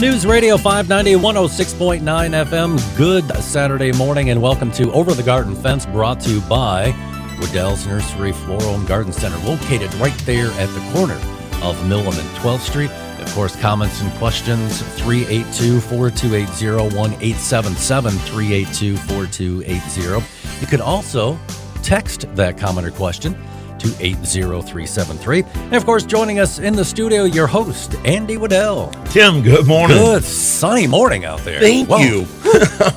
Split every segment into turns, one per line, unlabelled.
News Radio 590, 106.9 FM. Good Saturday morning, and welcome to Over the Garden Fence, brought to you by Wedel's Nursery Floral and Garden Center, located right there at the corner of Milham and 12th Street. Of course, comments and questions 382 4280 1877 382 4280. You could also text that comment or question to 80373. And of course, joining us in the studio, your host, Andy Wedel.
Tim, good morning.
Good sunny morning out there.
Thank
Well,
you.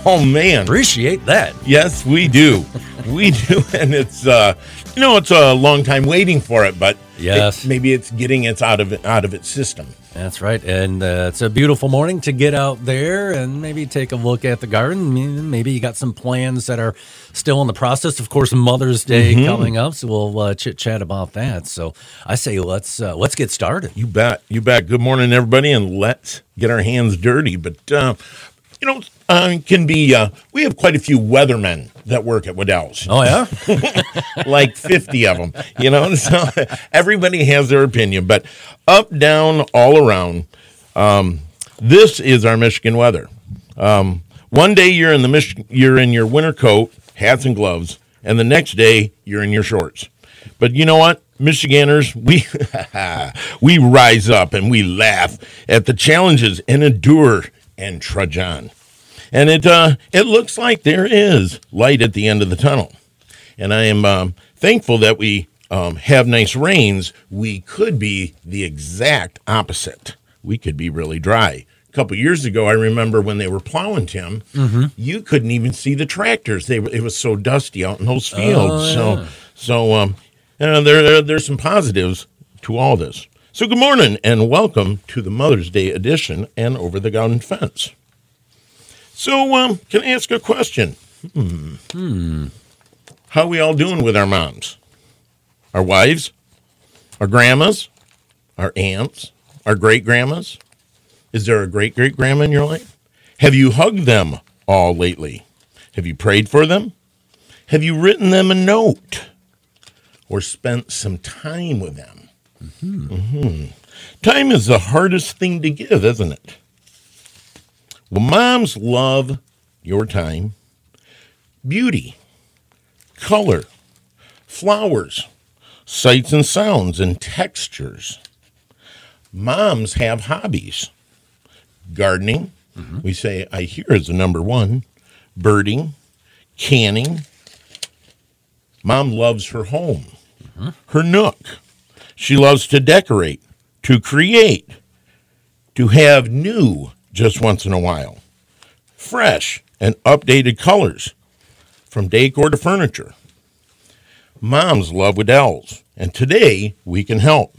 oh man.
Appreciate that.
Yes, we do. we do, and it's uh, you know, it's a long time waiting for it, but
Yes.
it- maybe it's getting its out of it out of its system.
That's right. And uh, it's a beautiful morning to get out there and maybe take a look at the garden. Maybe you got some plans that are still in the process. Of course, Mother's Day
Mm-hmm.
coming up, so we'll uh, chit chat about that. So I say let's uh, let's get started.
You bet. You bet. Good morning, everybody, and let's get our hands dirty. But uh, you know, uh, can be. Uh, we have quite a few weathermen that work at Wedel's.
Oh yeah,
like 50 of them, you know? So everybody has their opinion, but up, down, all around, um, this is our Michigan weather. Um, one day you're in the Mich- you're in your winter coat, hats and gloves, and the next day you're in your shorts. But you know what? Michiganders, we we rise up and we laugh at the challenges and endure and trudge on. And it uh, it looks like there is light at the end of the tunnel. And I am um, thankful that we um, have nice rains. We could be the exact opposite. We could be really dry. A couple years ago, I remember when they were plowing Tim, you couldn't even see the tractors. They were, it was so dusty out in those fields. So, so um, you know, there, there there's some positives to all this. So, good morning and welcome to the Mother's Day edition and Over the Garden Fence. So, um, can I ask a question? How are we all doing with our moms? Our wives? Our grandmas? Our aunts? Our great grandmas? Is there a great great grandma in your life? Have you hugged them all lately? Have you prayed for them? Have you written them a note? Or spent some time with them? Mhm. Time is the hardest thing to give, isn't it? Well, moms love your time, beauty, color, flowers, sights and sounds, and textures. Moms have hobbies. Gardening, mm-hmm. we say, I hear is the number one. Birding, canning. Mom loves her home, mm-hmm. her nook. She loves to decorate, to create, to have new just once in a while, fresh and updated colors from decor to furniture. Moms love Wedel's, and today we can help.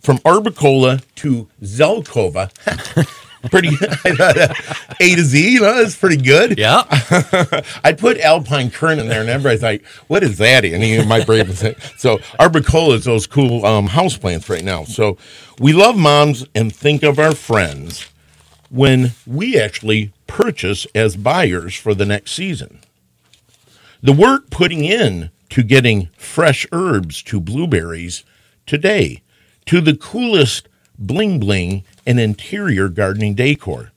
From Arboricola to Zelkova, pretty A to Z, you know, that's pretty good.
yeah.
I put Alpine Kern in there, and everybody's like, "What is that?" And he, my brain was like, so Arboricola is those cool um, house plants right now. So we love moms and think of our friends when we actually purchase as buyers for the next season. The work putting in to getting fresh herbs to blueberries today, to the coolest bling bling and interior gardening decor,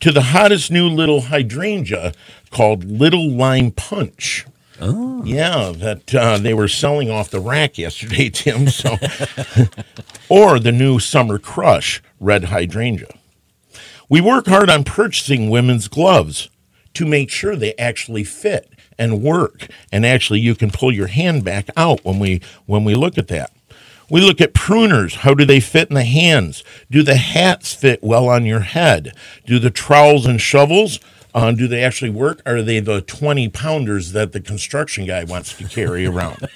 to the hottest new little hydrangea called Little Lime Punch. Oh. Yeah, that uh, they were selling off the rack yesterday, Tim. So, or the new Summer Crush Red Hydrangea. We work hard on purchasing women's gloves to make sure they actually fit and work, and actually you can pull your hand back out when we when we look at that. We look at pruners. How do they fit in the hands? Do the hats fit well on your head? Do the trowels and shovels, uh, do they actually work? Are they the 20 pounders that the construction guy wants to carry around?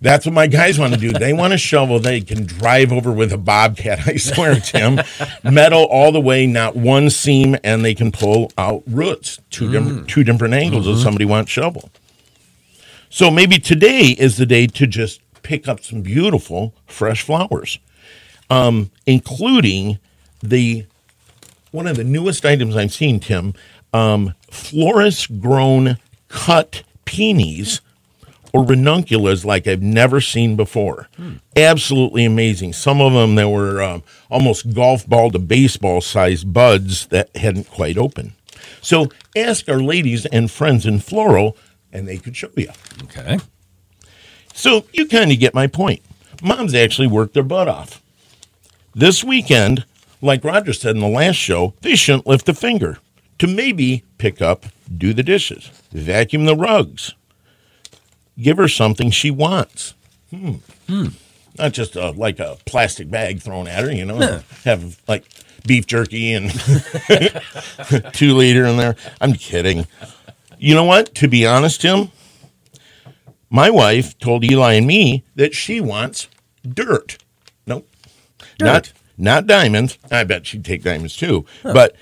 That's what my guys want to do. They want a shovel they can drive over with a bobcat. I swear, Tim, metal all the way, not one seam, and they can pull out roots two different two different angles if somebody wants shovel. So maybe today is the day to just pick up some beautiful fresh flowers, um, including the one of the newest items I've seen, Tim, um, florist grown cut peonies or ranunculus like I've never seen before. Absolutely amazing. Some of them that were um, almost golf ball to baseball sized buds that hadn't quite opened. So ask our ladies and friends in floral, and they could show you.
Okay.
So you kind of get my point. Moms actually work their butt off. This weekend, like Roger said in the last show, they shouldn't lift a finger to maybe pick up, do the dishes, vacuum the rugs, give her something she wants. Hmm. Not just a, like a plastic bag thrown at her, you know, have like beef jerky and two liter in there. I'm kidding. You know what? To be honest, Tim, my wife told Eli and me that she wants dirt. Nope. Not not diamonds. I bet she'd take diamonds too. But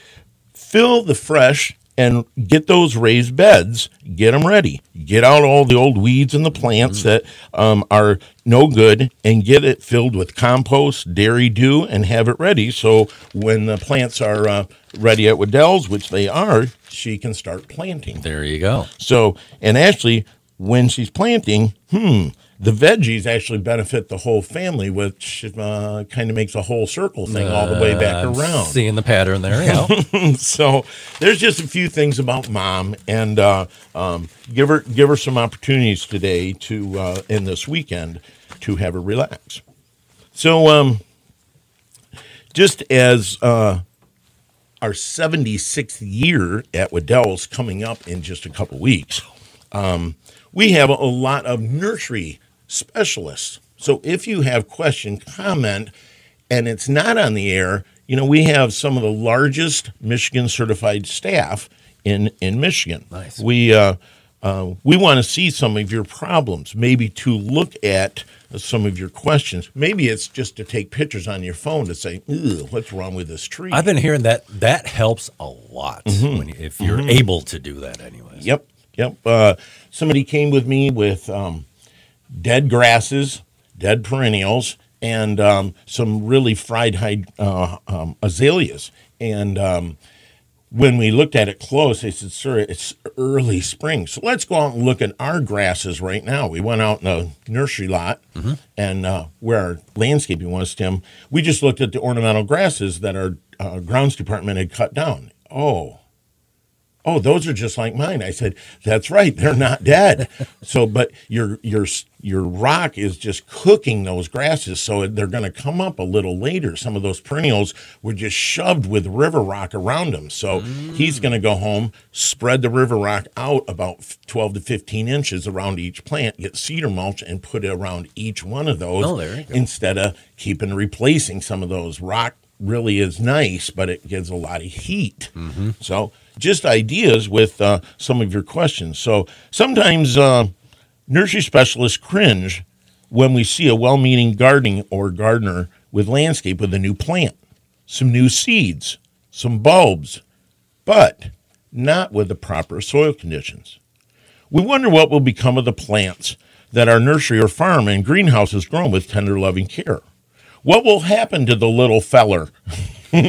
fill the fresh and get those raised beds, get them ready. Get out all the old weeds and the plants that um, are no good and get it filled with compost, Dairy Doo, and have it ready. So when the plants are uh, ready at Wedel's, which they are, she can start planting.
There you go.
So, and actually, when she's planting, hmm, the veggies actually benefit the whole family, which uh, kind of makes a whole circle thing all the way back around.
Seeing the pattern there. Yeah.
so there's just a few things about mom, and uh, um, give her give her some opportunities today to uh, in this weekend to have her relax. So, um, just as uh, our 76th year at Wedel's coming up in just a couple weeks, um, we have a lot of nursery specialists. So if you have question, comment, and it's not on the air, you know, we have some of the largest Michigan certified staff in in Michigan.
Nice.
We uh, uh, we want to see some of your problems, maybe to look at some of your questions. Maybe it's just to take pictures on your phone to say, "Ew, what's wrong with this tree?"
I've been hearing that that helps a lot when if you're able to do that, anyways.
Yep, yep. Uh, somebody came with me with um, dead grasses, dead perennials, and um, some really fried uh, um, azaleas. And um, when we looked at it close, they said, "Sir, it's early spring, so let's go out and look at our grasses right now." We went out in a nursery lot, and uh, where our landscaping was, Tim, we just looked at the ornamental grasses that our uh, grounds department had cut down. Oh, oh those are just like mine. I said that's right they're not dead. So but your your your rock is just cooking those grasses so they're going to come up a little later. Some of those perennials were just shoved with river rock around them so he's going to go home spread the river rock out about 12 to 15 inches around each plant get cedar mulch and put it around each one of those
Oh, there you go.
instead of keeping replacing some of those. Rock really is nice but it gives a lot of heat. Mm-hmm. So just ideas with uh, some of your questions. So sometimes uh, nursery specialists cringe when we see a well-meaning gardening or gardener with landscape with a new plant some new seeds some bulbs but not with the proper soil conditions. We wonder what will become of the plants that our nursery or farm and greenhouse has grown with tender loving care. What will happen to the little feller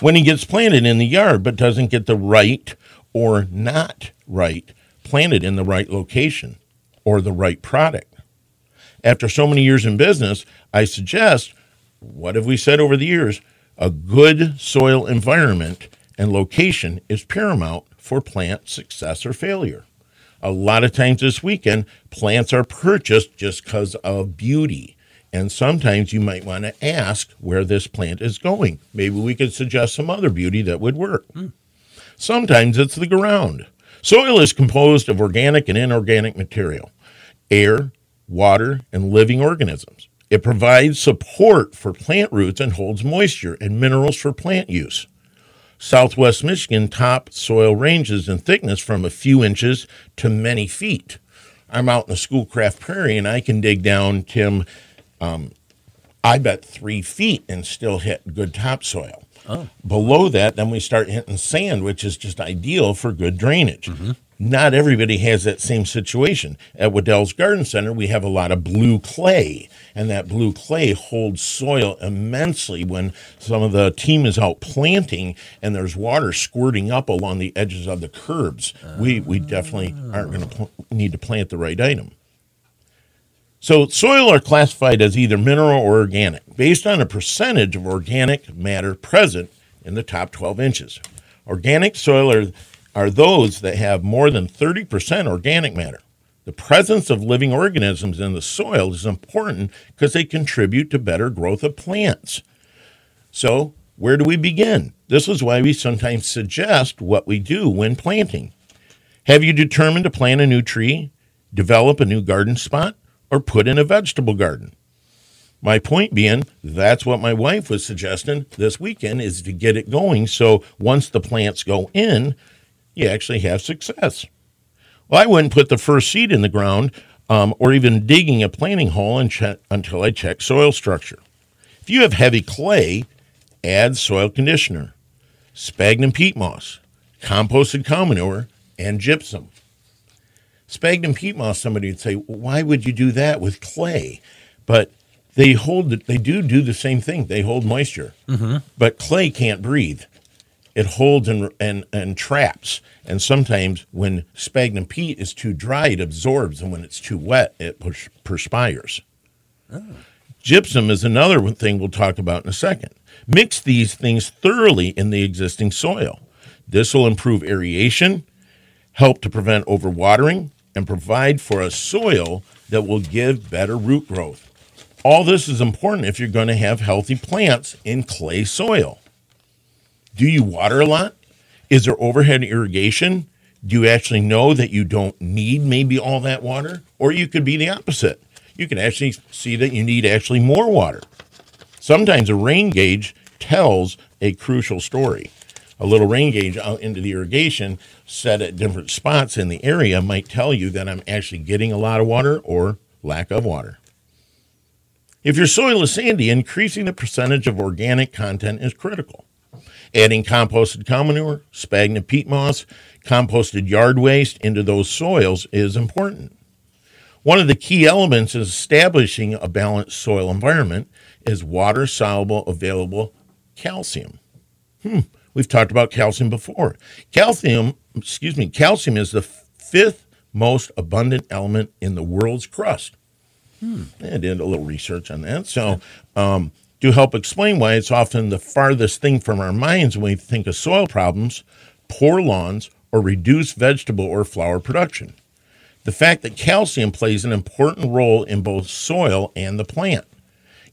when he gets planted in the yard but doesn't get the right or not right planted in the right location or the right product? After so many years in business, I suggest what have we said over the years? A good soil environment and location is paramount for plant success or failure. A lot of times this weekend, plants are purchased just because of beauty. And sometimes you might want to ask where this plant is going. Maybe we could suggest some other beauty that would work. Hmm. Sometimes it's the ground. Soil is composed of organic and inorganic material, air, water, and living organisms. It provides support for plant roots and holds moisture and minerals for plant use. Southwest Michigan top soil ranges in thickness from a few inches to many feet. I'm out in the Schoolcraft Prairie and I can dig down, Tim, um, I bet three feet and still hit good topsoil. Below that, then we start hitting sand, which is just ideal for good drainage. Not everybody has that same situation. At Wedel's Garden Center, we have a lot of blue clay, and that blue clay holds soil immensely when some of the team is out planting and there's water squirting up along the edges of the curbs. We, we definitely aren't going to pl- need to plant the right item. So, soil are classified as either mineral or organic based on a percentage of organic matter present in the top 12 inches. Organic soil are, are those that have more than 30% organic matter. The presence of living organisms in the soil is important because they contribute to better growth of plants. So, where do we begin? This is why we sometimes suggest what we do when planting. Have you determined to plant a new tree, develop a new garden spot? Or put in a vegetable garden. My point being, that's what my wife was suggesting this weekend is to get it going so once the plants go in, you actually have success. Well, I wouldn't put the first seed in the ground um, or even digging a planting hole until I check soil structure. If you have heavy clay, add soil conditioner, sphagnum peat moss, composted cow manure, and gypsum. Sphagnum peat moss, somebody would say, why would you do that with clay? But they hold they do do the same thing. They hold moisture, mm-hmm. but clay can't breathe. It holds and, and and traps. And sometimes when sphagnum peat is too dry, it absorbs, and when it's too wet, it perspires. Oh. Gypsum is another thing we'll talk about in a second. Mix these things thoroughly in the existing soil. This will improve aeration, help to prevent overwatering, and provide for a soil that will give better root growth. All this is important if you're going to have healthy plants in clay soil. Do you water a lot? Is there overhead irrigation? Do you actually know that you don't need maybe all that water? Or you could be the opposite. You can actually see that you need actually more water. Sometimes a rain gauge tells a crucial story a little rain gauge out into the irrigation set at different spots in the area might tell you that I'm actually getting a lot of water or lack of water. If your soil is sandy, increasing the percentage of organic content is critical. Adding composted cow manure, sphagnum peat moss, composted yard waste into those soils is important. One of the key elements in establishing a balanced soil environment is water soluble available calcium. Hmm. We've talked about calcium before. Calcium, excuse me, calcium is the fifth most abundant element in the world's crust. Hmm. I did a little research on that. So, um, to help explain why it's often the farthest thing from our minds when we think of soil problems, poor lawns, or reduced vegetable or flower production. The fact that calcium plays an important role in both soil and the plant.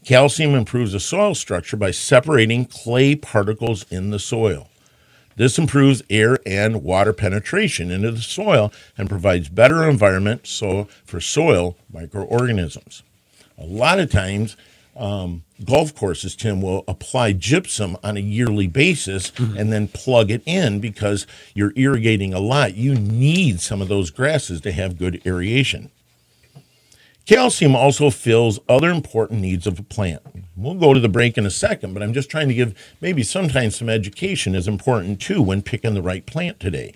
Calcium improves the soil structure by separating clay particles in the soil. This improves air and water penetration into the soil and provides better environment so, for soil microorganisms. A lot of times, um, golf courses, Tim, will apply gypsum on a yearly basis mm-hmm. and then plug it in because you're irrigating a lot. You need some of those grasses to have good aeration. Calcium also fills other important needs of a plant. We'll go to the break in a second, but I'm just trying to give maybe sometimes some education is important too when picking the right plant today.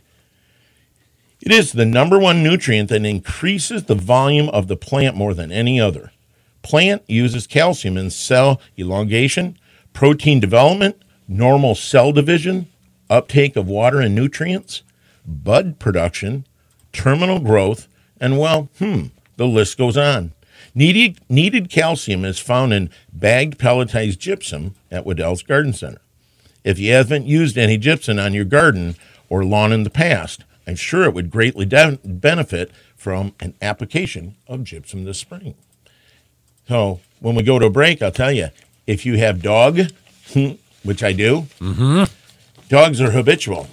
It is the number one nutrient that increases the volume of the plant more than any other. Plant uses calcium in cell elongation, protein development, normal cell division, uptake of water and nutrients, bud production, terminal growth, and well, hmm, the list goes on. Needed, needed calcium is found in bagged pelletized gypsum at Wedel's Garden Center. If you haven't used any gypsum on your garden or lawn in the past, I'm sure it would greatly de- benefit from an application of gypsum this spring. So when we go to a break, I'll tell you if you have dog, which I do, mm-hmm. dogs are habitual.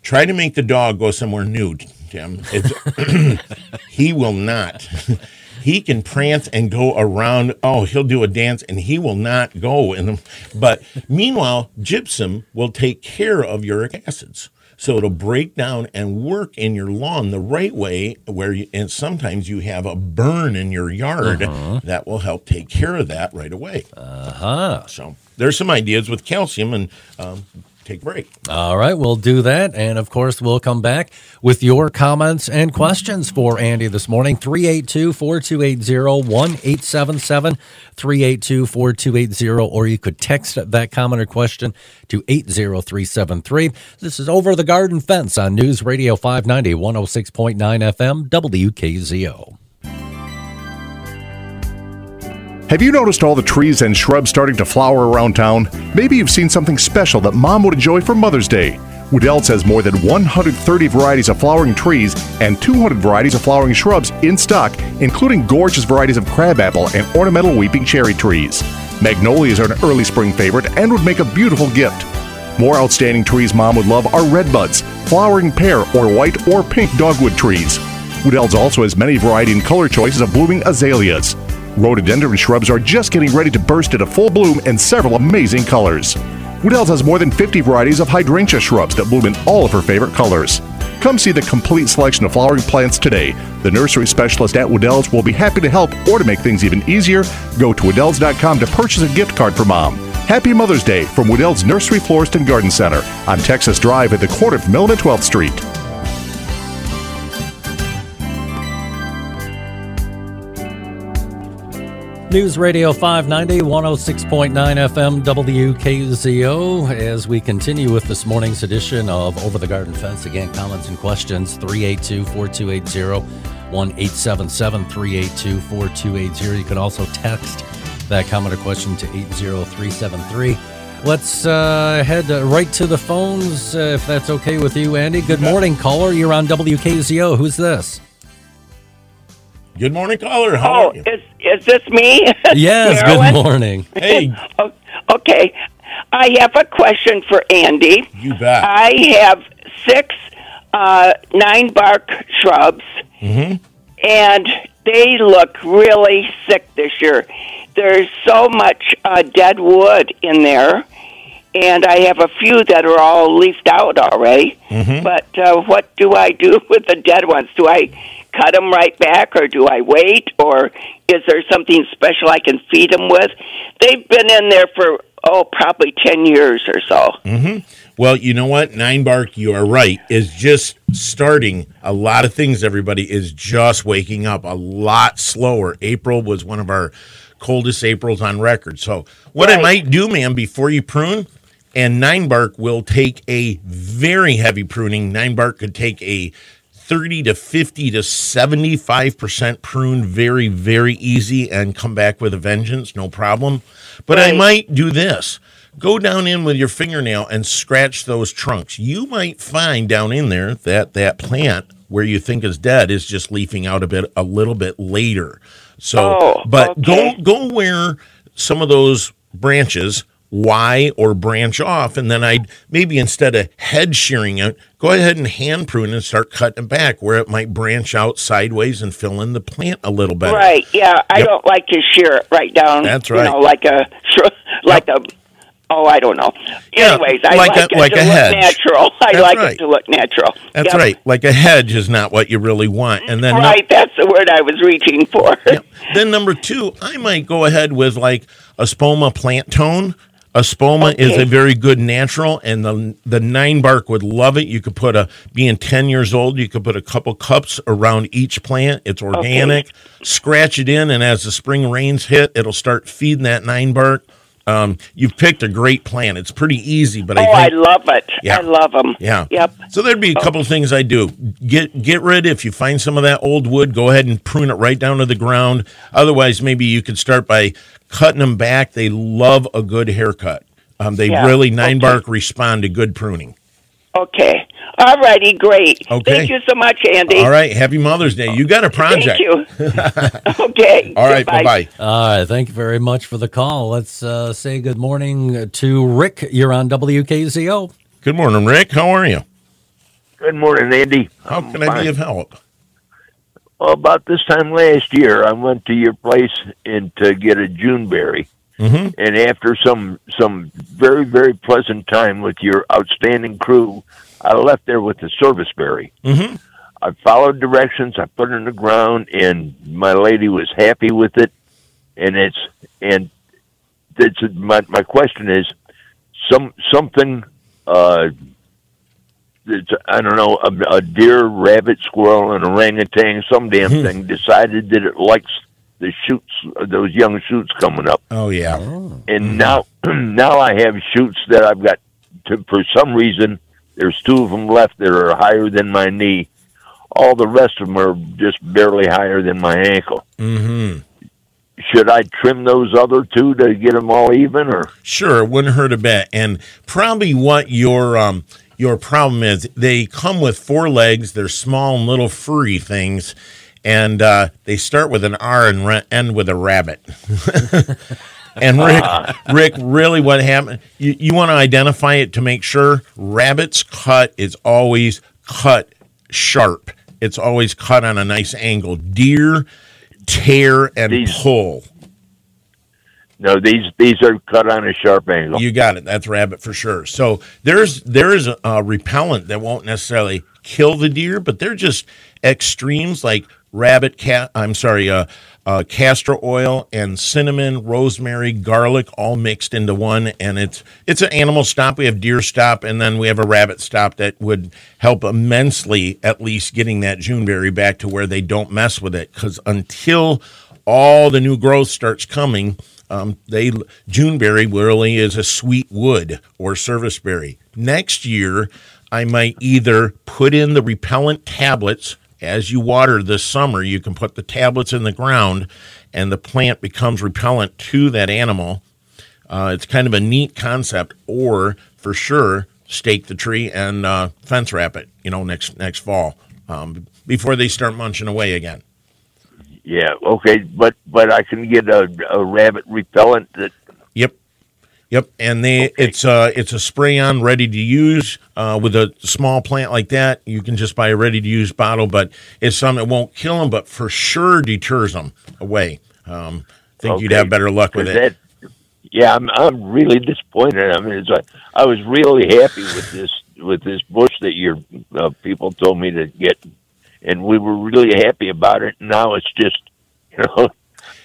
Try to make the dog go somewhere new Tim. he will not. he can prance and go around. Oh, he'll do a dance and he will not go in them. But meanwhile, gypsum will take care of uric acids. So it'll break down and work in your lawn the right way where you, and sometimes you have a burn in your yard uh-huh. that will help take care of that right away.
Uh-huh.
So there's some ideas with calcium and um, take a break.
All right, we'll do that. And of course, we'll come back with your comments and questions for Andy this morning. 382 4280 1 877 382 4280, or you could text that comment or question to 80373. This is Over the Garden Fence on News Radio 590 106.9 FM WKZO.
Have you noticed all the trees and shrubs starting to flower around town? Maybe you've seen something special that mom would enjoy for Mother's Day. Wedel's has more than 130 varieties of flowering trees and 200 varieties of flowering shrubs in stock, including gorgeous varieties of crabapple and ornamental weeping cherry trees. Magnolias are an early spring favorite and would make a beautiful gift. More outstanding trees mom would love are redbuds, flowering pear or white or pink dogwood trees. Wedel's also has many variety and color choices of blooming azaleas. Rhododendron shrubs are just getting ready to burst into full bloom in several amazing colors. Wedel's has more than 50 varieties of hydrangea shrubs that bloom in all of her favorite colors. Come see the complete selection of flowering plants today. The nursery specialist at Wedel's will be happy to help or to make things even easier. Go to Wedel's.com to purchase a gift card for mom. Happy Mother's Day from Wedel's Nursery Florist and Garden Center on Texas Drive at the corner of Milham and 12th Street.
News Radio 590, 106.9 FM, WKZO. As we continue with this morning's edition of Over the Garden Fence, again, comments and questions 382 4280 1 877 382 4280. You can also text that comment or question to 80373. Let's uh, head uh, right to the phones, uh, if that's okay with you, Andy. Good morning, caller. You're on WKZO. Who's this?
Good morning, caller. How
Oh,
are you?
is is this me?
Yes,
Marilyn?
good morning.
Hey,
Okay, I have a question for Andy.
you bet.
I have six uh, nine bark shrubs,
Mm-hmm.
and they look really sick this year. There's so much uh, dead wood in there, and I have a few that are all leafed out already.
Mm-hmm.
But uh, what do I do with the dead ones? Do I cut them right back, or do I wait, or is there something special I can feed them with? They've been in there for oh, probably ten years or so. Mm-hmm.
Well, you know what? Nine Bark, you are right, is just starting. A lot of things, everybody, is just waking up a lot slower. April was one of our coldest Aprils on record. So, what I might do, ma'am, before you prune, and Nine Bark will take a very heavy pruning. Nine Bark could take a 30 to 50 to 75% prune very, very easy and come back with a vengeance, no problem. But I might do this go down in with your fingernail and scratch those trunks. You might find down in there that that plant where you think is dead is just leafing out a bit a little bit later. So,
Oh,
but
okay.
go go where some of those branches Y or branch off, and then I'd maybe instead of head shearing it, go ahead and hand prune and start cutting it back where it might branch out sideways and fill in the plant a little bit.
Right? Yeah, I
Yep.
don't like to shear it right down.
That's
You
right.
know, like a like a. Oh, I don't know.
Yeah,
Anyways, I
like
like,
a-
it
like
to
a
look
hedge.
natural. I
That's
like
right.
it to look natural.
That's
Yep.
right. Like a hedge is not what you really want. And then
Right, that's the word I was reaching for.
Yep. Then number two, I might go ahead with like Espoma Plant-tone. Espoma is a very good natural, and the the nine bark would love it. You could put a being ten years old, you could put a couple cups around each plant. It's organic. Scratch it in, and as the spring rains hit, it'll start feeding that nine bark. Um, you've picked a great plan. It's pretty easy, but
oh,
I
I love it.
Yeah.
I love them.
yeah.
Yep.
So there'd be a couple of things I do. Get get rid if you find some of that old wood, go ahead and prune it right down to the ground. Otherwise, maybe you could start by cutting them back. They love a good haircut. Um, they
Yeah,
really nine
okay.
bark respond to good pruning.
Okay. All righty. Great.
Okay.
Thank you so much, Andy.
All right, happy Mother's Day. You got a project.
Thank you. okay.
All right, bye
Goodbye.
bye.
All right, thank you very much for the call. Let's uh, say good morning to Rick. You're on WKZO.
Good morning, Rick. How are you?
Good morning, Andy.
How
I'm
can I be
fine.
of help?
Well, about this time last year, I went to your place and to get a Juneberry,
Mhm.
and after some some very very pleasant time with your outstanding crew, I left there with the service berry.
Mhm.
I followed directions. I put it in the ground, and my lady was happy with it. And it's and it's my my question is some something. Uh, it's, I don't know, a, a deer, rabbit, squirrel, an orangutan, some damn
Hmm.
thing, decided that it likes the shoots, those young shoots coming up.
Oh yeah.
And now, now I have shoots that I've got. To, for some reason, there's two of them left that are higher than my knee. All the rest of them are just barely higher than my ankle.
Mm-hmm.
should I trim those other two to get them all even, or
Sure, wouldn't hurt a bit. And probably what your um your problem is, they come with four legs. They're small and little furry things, and uh, they start with an R and re- end with a rabbit. and Rick, Rick, really, what happened? You, you want to identify it to make sure. Rabbit's cut is always cut sharp. It's always cut on a nice angle. Deer tear and
These-
pull.
no? These these are cut on a sharp angle.
You got it. That's rabbit for sure. So there's there's a, a repellent that won't necessarily kill the deer, but they're just extremes like rabbit cat. I'm sorry, uh, uh, castor oil and cinnamon, rosemary, garlic, all mixed into one, and it's it's an animal stop. We have deer stop, and then we have a rabbit stop that would help immensely, at least getting that Juneberry back to where they don't mess with it. Because until all the new growth starts coming, um, they Juneberry really is a sweet wood or service berry. Next year, I might either put in the repellent tablets as you water this summer. You can put the tablets in the ground, and the plant becomes repellent to that animal. Uh, it's kind of a neat concept, or for sure, stake the tree and uh, fence wrap it. You know, next next fall um, before they start munching away again.
Yeah, okay, but but I can get a, a rabbit repellent that
Yep. And they it's uh it's a spray on ready to use uh, with a small plant like that. You can just buy a ready to use bottle, but it's something that won't kill them, but for sure deters them away. Um, I think you'd have better luck with it.
that- yeah, I'm I'm really disappointed. I mean, it's like I was really happy with this with this bush that your uh, people told me to get, and we were really happy about it. Now it's just, you know,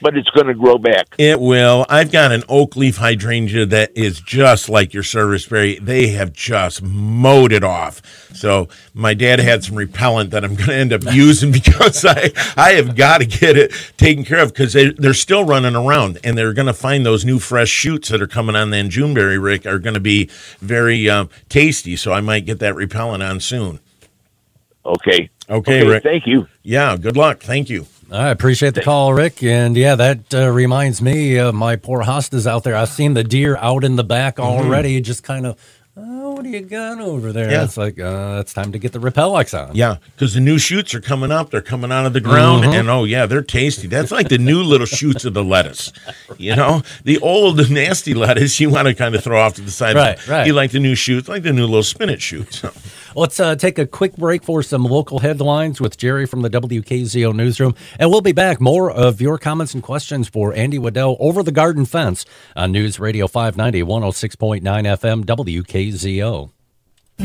but it's going to grow back.
It will. I've got an oak leaf hydrangea that is just like your serviceberry. They have just mowed it off. So my dad had some repellent that I'm going to end up using because I I have got to get it taken care of because they, they're still running around and they're going to find those new fresh shoots that are coming on. Then Juneberry Rick are going to be very um, tasty. So I might get that repellent on soon.
Okay.
Okay, Rick.
Thank you.
Yeah. Good luck. Thank you.
I appreciate the call, Rick. And yeah, that uh, reminds me of my poor hostas out there. I've seen the deer out in the back already, just kind of, oh, what do you got over there?
Yeah.
It's like, uh, it's time to get the Repellex on.
Yeah, because the new shoots are coming up. They're coming out of the ground,
Mm-hmm.
and oh yeah, they're tasty. That's like the new little shoots of the lettuce. You know, the old nasty lettuce you want to kind of throw off to the side.
Right, right.
You like the new shoots, like the new little spinach shoots.
Let's uh, take a quick break for some local headlines with Jerry from the WKZO newsroom. And we'll be back. More of your comments and questions for Andy Wedel over the garden fence on News Radio 590, 106.9 FM, WKZO.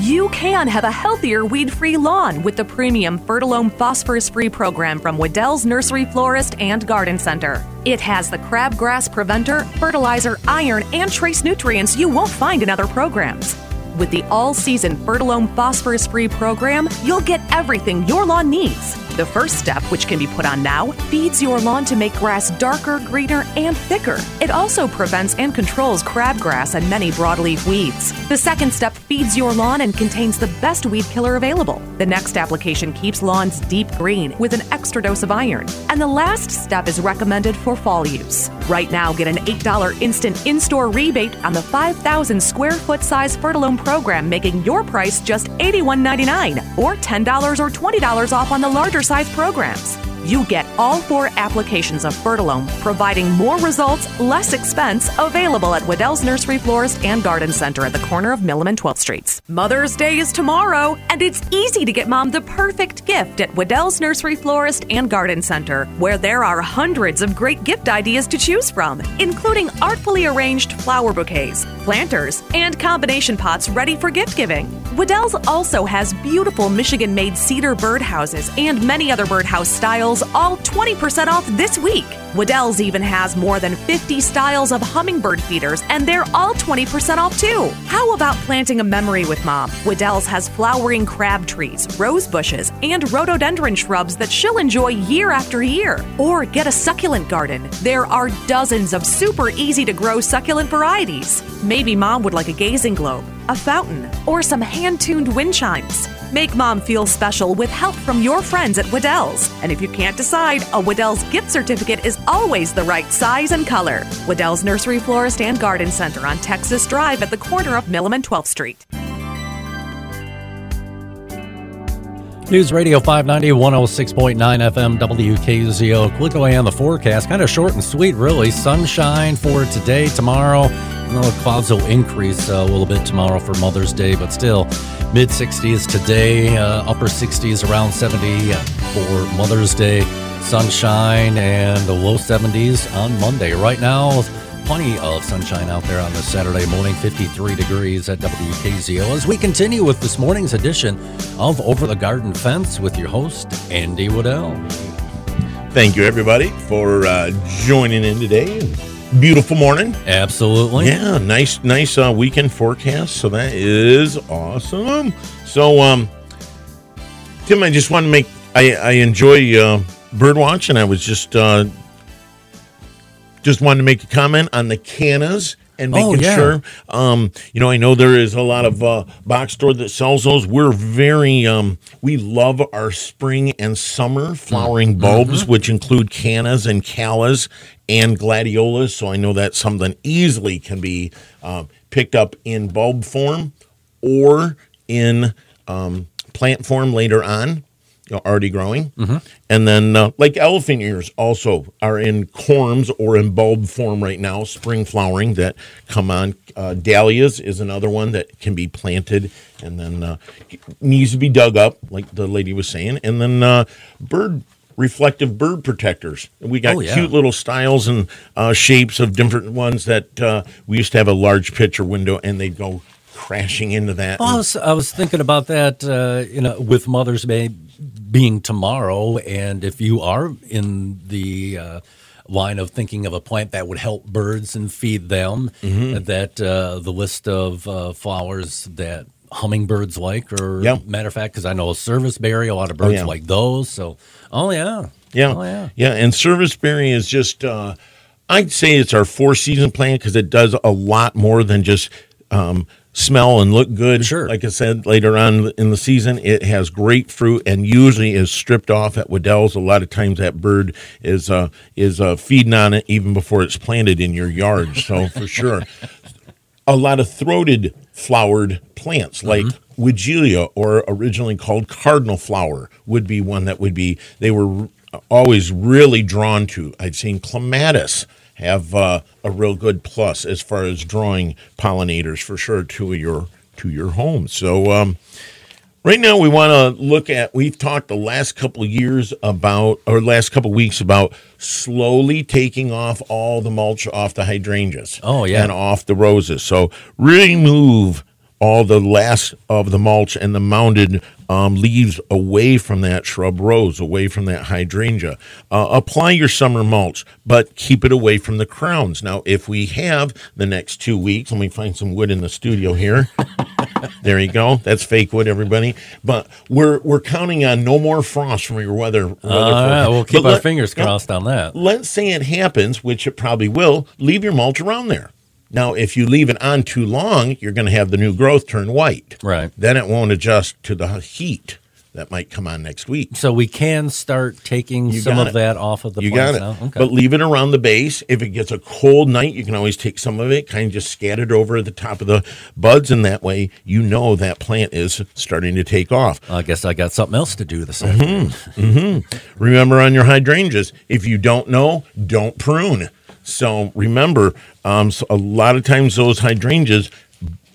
You can have a healthier weed free lawn with the premium Fertilome Phosphorus Free program from Wedel's Nursery Florist and Garden Center. It has the crabgrass preventer, fertilizer, iron, and trace nutrients you won't find in other programs. With the all season Fertilome Phosphorus Free program, you'll get everything your lawn needs. The first step, which can be put on now, feeds your lawn to make grass darker, greener, and thicker. It also prevents and controls crabgrass and many broadleaf weeds. The second step feeds your lawn and contains the best weed killer available. The next application keeps lawns deep green with an extra dose of iron. And the last step is recommended for fall use. Right now, get an $8 instant in store rebate on the 5,000 square foot size Fertilome program, making your price just $81.99 or $10 or $20 off on the larger size programs. You get all four applications of Fertilome, providing more results, less expense, available at Wedel's Nursery Florist and Garden Center at the corner of Milliman 12th Streets. Mother's Day is tomorrow, and it's easy to get mom the perfect gift at Wedel's Nursery Florist and Garden Center, where there are hundreds of great gift ideas to choose from, including artfully arranged flower bouquets, planters, and combination pots ready for gift giving. Wedel's also has beautiful Michigan made cedar birdhouses and many other birdhouse styles, all 20% off this week. Wedel's even has more than 50 styles of hummingbird feeders, and they're all 20% off too. How about planting a memory with mom? Wedel's has flowering crab trees, rose bushes, and rhododendron shrubs that she'll enjoy year after year. Or get a succulent garden. There are dozens of super easy to grow succulent varieties. Maybe mom would like a gazing globe, a fountain, or some hand tuned wind chimes. Make mom feel special with help from your friends at Wedel's. And if you can't decide, a Wedel's gift certificate is always the right size and color. Wedel's Nursery Florist and Garden Center on Texas Drive at the corner of Milham and 12th Street.
News Radio 590, 106.9 FM, WKZO. Quick away on the forecast. Kind of short and sweet, really. Sunshine for today, tomorrow. Know, clouds will increase uh, a little bit tomorrow for Mother's Day, but still mid 60s today, uh, upper 60s, around 70 for Mother's Day. Sunshine and the low 70s on Monday. Right now, plenty of sunshine out there on this Saturday morning, 53 degrees at WKZO. As we continue with this morning's edition of Over the Garden Fence with your host, Andy Wedel.
Thank you, everybody, for uh, joining in today. Beautiful morning.
Absolutely.
Yeah, nice, nice uh, weekend forecast. So that is awesome. So, um, Tim, I just want to make I, I enjoy uh, bird watching. I was just uh, just wanted to make a comment on the cannas and
Oh,
making
yeah.
sure. Um, you know, I know there is a lot of uh, box store that sells those. We're very, um, we love our spring and summer flowering
Mm-hmm.
bulbs, which include cannas and callas and gladiolas. So I know that's something easily can be um, picked up in bulb form or in um, plant form later on. Already growing, and then uh, like elephant ears also are in corms or in bulb form right now, spring flowering that come on. Uh, dahlias is another one that can be planted and then uh, needs to be dug up, like the lady was saying, and then uh, bird reflective bird protectors. We got
Oh, yeah.
cute little styles and uh, shapes of different ones that uh, we used to have a large picture window, and they'd go crashing into that.
Well, I was, I was thinking about that, uh, you know, with Mother's Day being tomorrow, and if you are in the uh, line of thinking of a plant that would help birds and feed them,
Mm-hmm.
that uh, the list of uh, flowers that hummingbirds like, or
Yeah.
matter of fact, because I know a serviceberry, a lot of birds
yeah.
like those. So, oh yeah,
Yeah,
oh yeah.
yeah. And serviceberry is just, uh, I'd say it's our four season plant because it does a lot more than just um, smell and look good.
Sure.
Like I said later on in the season, it has great fruit and usually is stripped off at Wedel's. A lot of times that bird is uh, is uh, feeding on it even before it's planted in your yard. So for sure. a lot of throated flowered plants like Weigela or originally called cardinal flower would be one that would be they were always really drawn to. I'd seen clematis have uh, a real good plus as far as drawing pollinators for sure to your to your home. So um, Right now, we want to look at. We've talked the last couple of years about, or last couple of weeks about slowly taking off all the mulch off the hydrangeas.
Oh, yeah.
and off the roses. So remove all the last of the mulch and the mounded um, leaves away from that shrub rose, away from that hydrangea. Uh, apply your summer mulch, but keep it away from the crowns. Now, if we have the next two weeks, let me find some wood in the studio here. There you go. That's fake wood, everybody. But we're we're counting on no more frost from your weather. weather
right, we'll keep
But
our
let-
fingers crossed on that.
Let's say it happens, which it probably will. Leave your mulch around there. Now, if you leave it on too long, you're going to have the new growth turn white.
Right.
Then it won't adjust to the heat that might come on next week.
So we can start taking
You
some of
it.
that off of the
you got it.
Okay.
But leave it around the base. If it gets a cold night, you can always take some of it, kind of just scatter it over the top of the buds, and that way you know that plant is starting to take off.
I guess I got something else to do this
Mm-hmm.
afternoon.
Remember on your hydrangeas, if you don't know, don't prune. So remember, um, so a lot of times those hydrangeas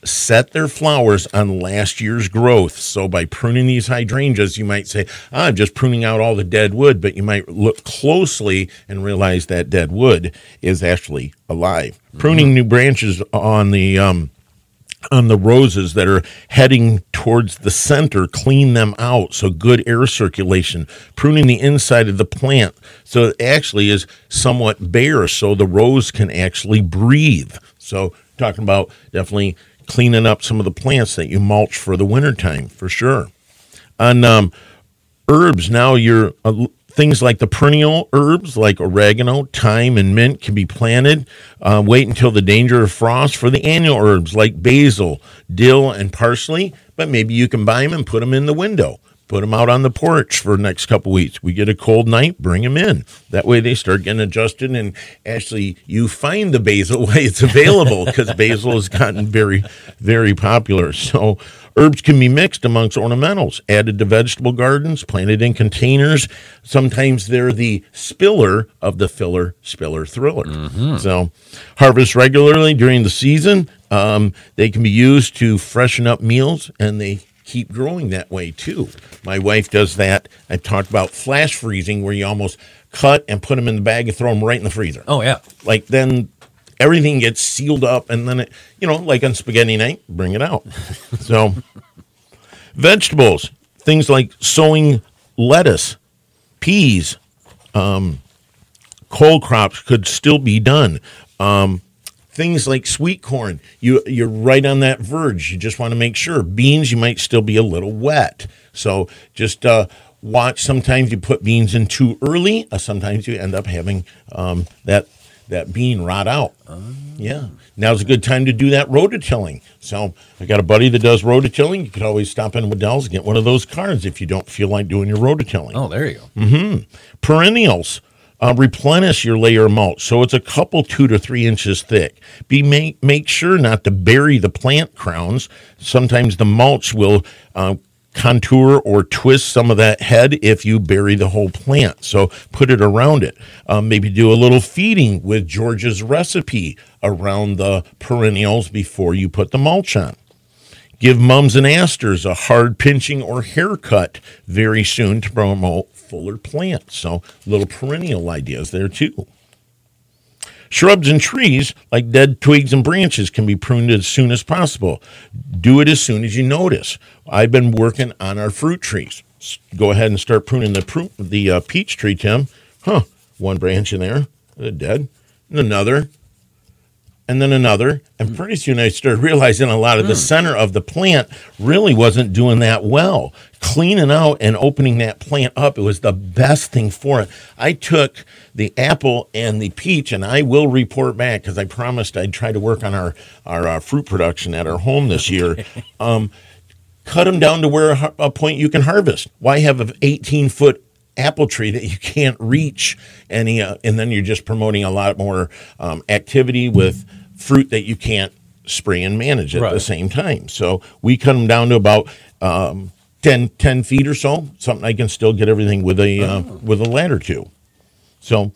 set their flowers on last year's growth. So by pruning these hydrangeas, you might say, ah, I'm just pruning out all the dead wood, but you might look closely and realize that dead wood is actually alive. Pruning new branches on the um, on the roses that are heading towards the center, clean them out. So good air circulation, pruning the inside of the plant so it actually is somewhat bare so the rose can actually breathe. So talking about definitely cleaning up some of the plants that you mulch for the wintertime for sure. On um, herbs, now you're uh, things like the perennial herbs like oregano, thyme, and mint can be planted. Uh, wait until the danger of frost for the annual herbs like basil, dill, and parsley. But maybe you can buy them and put them in the window. Put them out on the porch for the next couple weeks. We get a cold night, bring them in. That way they start getting adjusted, and actually you find the basil while it's available because basil has gotten very, very popular. So herbs can be mixed amongst ornamentals, added to vegetable gardens, planted in containers. Sometimes they're the spiller of the filler, spiller, thriller. So harvest regularly during the season. Um, they can be used to freshen up meals, and they keep growing that way too. My wife does that. I talked about flash freezing, where you almost cut and put them in the bag and throw them right in the freezer.
Oh yeah.
Like then everything gets sealed up, and then it, you know, like on spaghetti night, bring it out. so vegetables, things like sowing lettuce, peas, um, cole crops could still be done. Um, things like sweet corn, you you're right on that verge. You just want to make sure. Beans, you might still be a little wet, so just uh, watch. Sometimes you put beans in too early. Uh, sometimes you end up having um, that that bean rot out. Yeah, now's a good time to do that rototilling. So I got a buddy that does rototilling. You could always stop in Wedel's and get one of those cards if you don't feel like doing your rototilling
Oh, there you go. Mm-hmm.
perennials uh, replenish your layer of mulch. So it's a couple two to three inches thick. Be make, make sure not to bury the plant crowns. Sometimes the mulch will uh, contour or twist some of that head if you bury the whole plant. So put it around it. Um, maybe do a little feeding with george's recipe around the perennials before you put the mulch on. Give mums and asters a hard pinching or haircut very soon to promote fuller plants. So, little perennial ideas there too. Shrubs and trees, like dead twigs and branches, can be pruned as soon as possible. Do it as soon as you notice. I've been working on our fruit trees. Go ahead and start pruning the pru- the uh, peach tree, Tim. Huh? One branch in there, uh, dead. And another, and then another. And pretty soon I started realizing a lot of the center of the plant really wasn't doing that well. Cleaning out and opening that plant up, it was the best thing for it. I took the apple and the peach, and I will report back because I promised I'd try to work on our, our, uh fruit production at our home this year. um, cut them down to where a, a point you can harvest. Why have an 18 foot apple tree that you can't reach any, uh, and then you're just promoting a lot more um, activity with fruit that you can't spray and manage at the same time. So we cut them down to about um, 10, 10 feet or so, something I can still get everything with a uh, with a ladder to. So,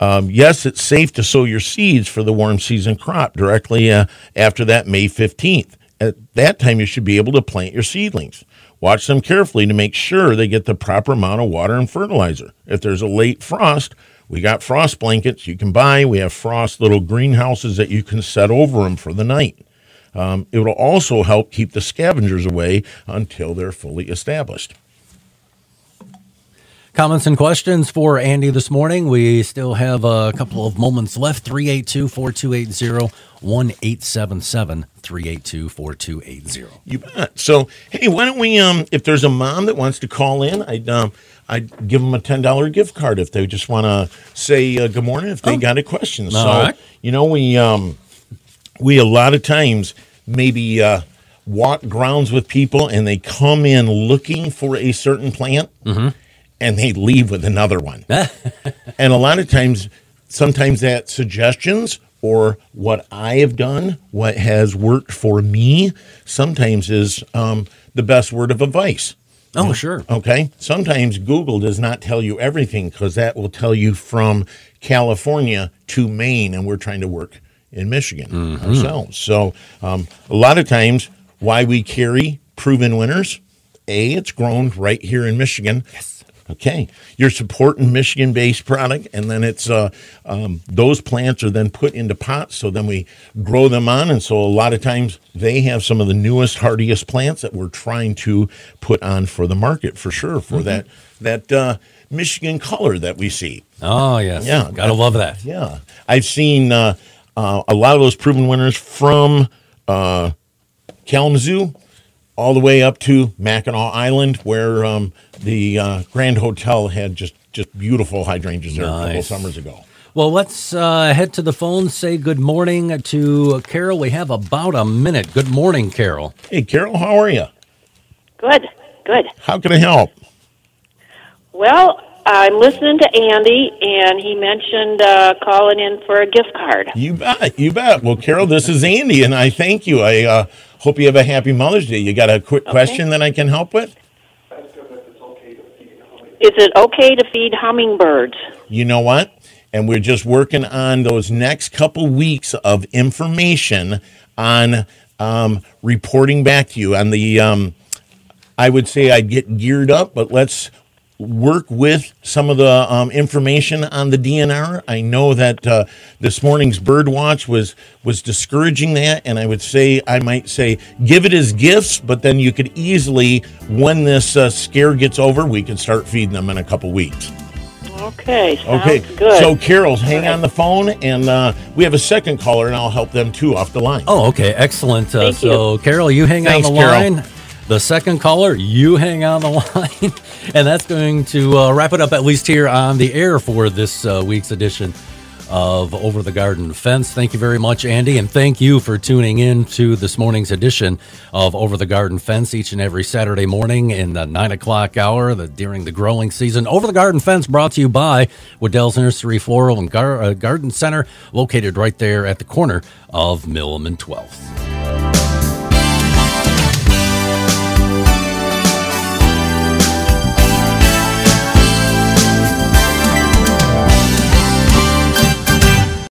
um, yes, it's safe to sow your seeds for the warm season crop directly uh, after that May 15th. At that time, you should be able to plant your seedlings. Watch them carefully to make sure they get the proper amount of water and fertilizer. If there's a late frost, we got frost blankets you can buy. We have frost little greenhouses that you can set over them for the night. Um, it will also help keep the scavengers away until they're fully established.
Comments and questions for Andy this morning. We still have a couple of moments left. 382 4280 1 877 382 4280.
You bet. So, hey, why don't we? Um, if there's a mom that wants to call in, I'd um, I'd give them a ten dollar gift card if they just want to say uh, good morning if they got a question. so,
All right.
you know, we um, we a lot of times maybe uh, walk grounds with people and they come in looking for a certain plant and they leave with another one. and a lot of times, sometimes that suggestions or what I have done, what has worked for me, sometimes is um, the best word of advice.
Oh, sure.
Okay. Sometimes Google does not tell you everything because that will tell you from California to Maine, and we're trying to work in Michigan ourselves. So, um, a lot of times, why we carry proven winners, A, it's grown right here in Michigan. Yes. Okay. You're supporting Michigan based product, and then it's uh, um, those plants are then put into pots. So then we grow them on. And so a lot of times they have some of the newest, hardiest plants that we're trying to put on for the market for sure, for that, that uh, Michigan color that we see.
Oh, yes.
Yeah.
Gotta love that.
Yeah. I've seen uh, uh, a lot of those proven winners from uh, Kalamazoo all the way up to Mackinac Island, where um, the uh, Grand Hotel had just, just beautiful hydrangeas there a couple summers ago.
Well, let's uh, head to the phone, say good morning to Carol. We have about a minute. Good morning, Carol.
Hey, Carol, how are you?
Good, good.
How can I help?
Well, I'm listening to Andy, and he mentioned uh, calling in for a gift card.
You bet. You bet. Well, Carol, this is Andy, and I thank you. I uh, hope you have a happy Mother's Day. You got a quick question that I can help with?
Is it okay to feed hummingbirds?
You know what? And we're just working on those next couple weeks of information on um, reporting back to you on the. Um, I would say I'd get geared up, but let's work with some of the um, information on the DNR. I know that uh, this morning's bird watch was was discouraging that, and I would say I might say give it as gifts, but then you could easily, when this uh, scare gets over, we can start feeding them in a couple weeks.
Okay, sounds
Okay,
good.
so Carol, hang
Okay.
on the phone, and uh, we have a second caller, and I'll help them too off the line.
Oh, okay, excellent. Uh,
Thank
so, Carol, you hang
Thanks,
on the
Carol.
line. The second caller, you hang on the line, and that's going to uh, wrap it up at least here on the air for this uh, week's edition of Over the Garden Fence. Thank you very much, Andy, and thank you for tuning in to this morning's edition of Over the Garden Fence each and every Saturday morning in the nine o'clock hour the, during the growing season. Over the Garden Fence brought to you by Wedel's Nursery Floral and Gar- uh, Garden Center, located right there at the corner of Mill and 12th.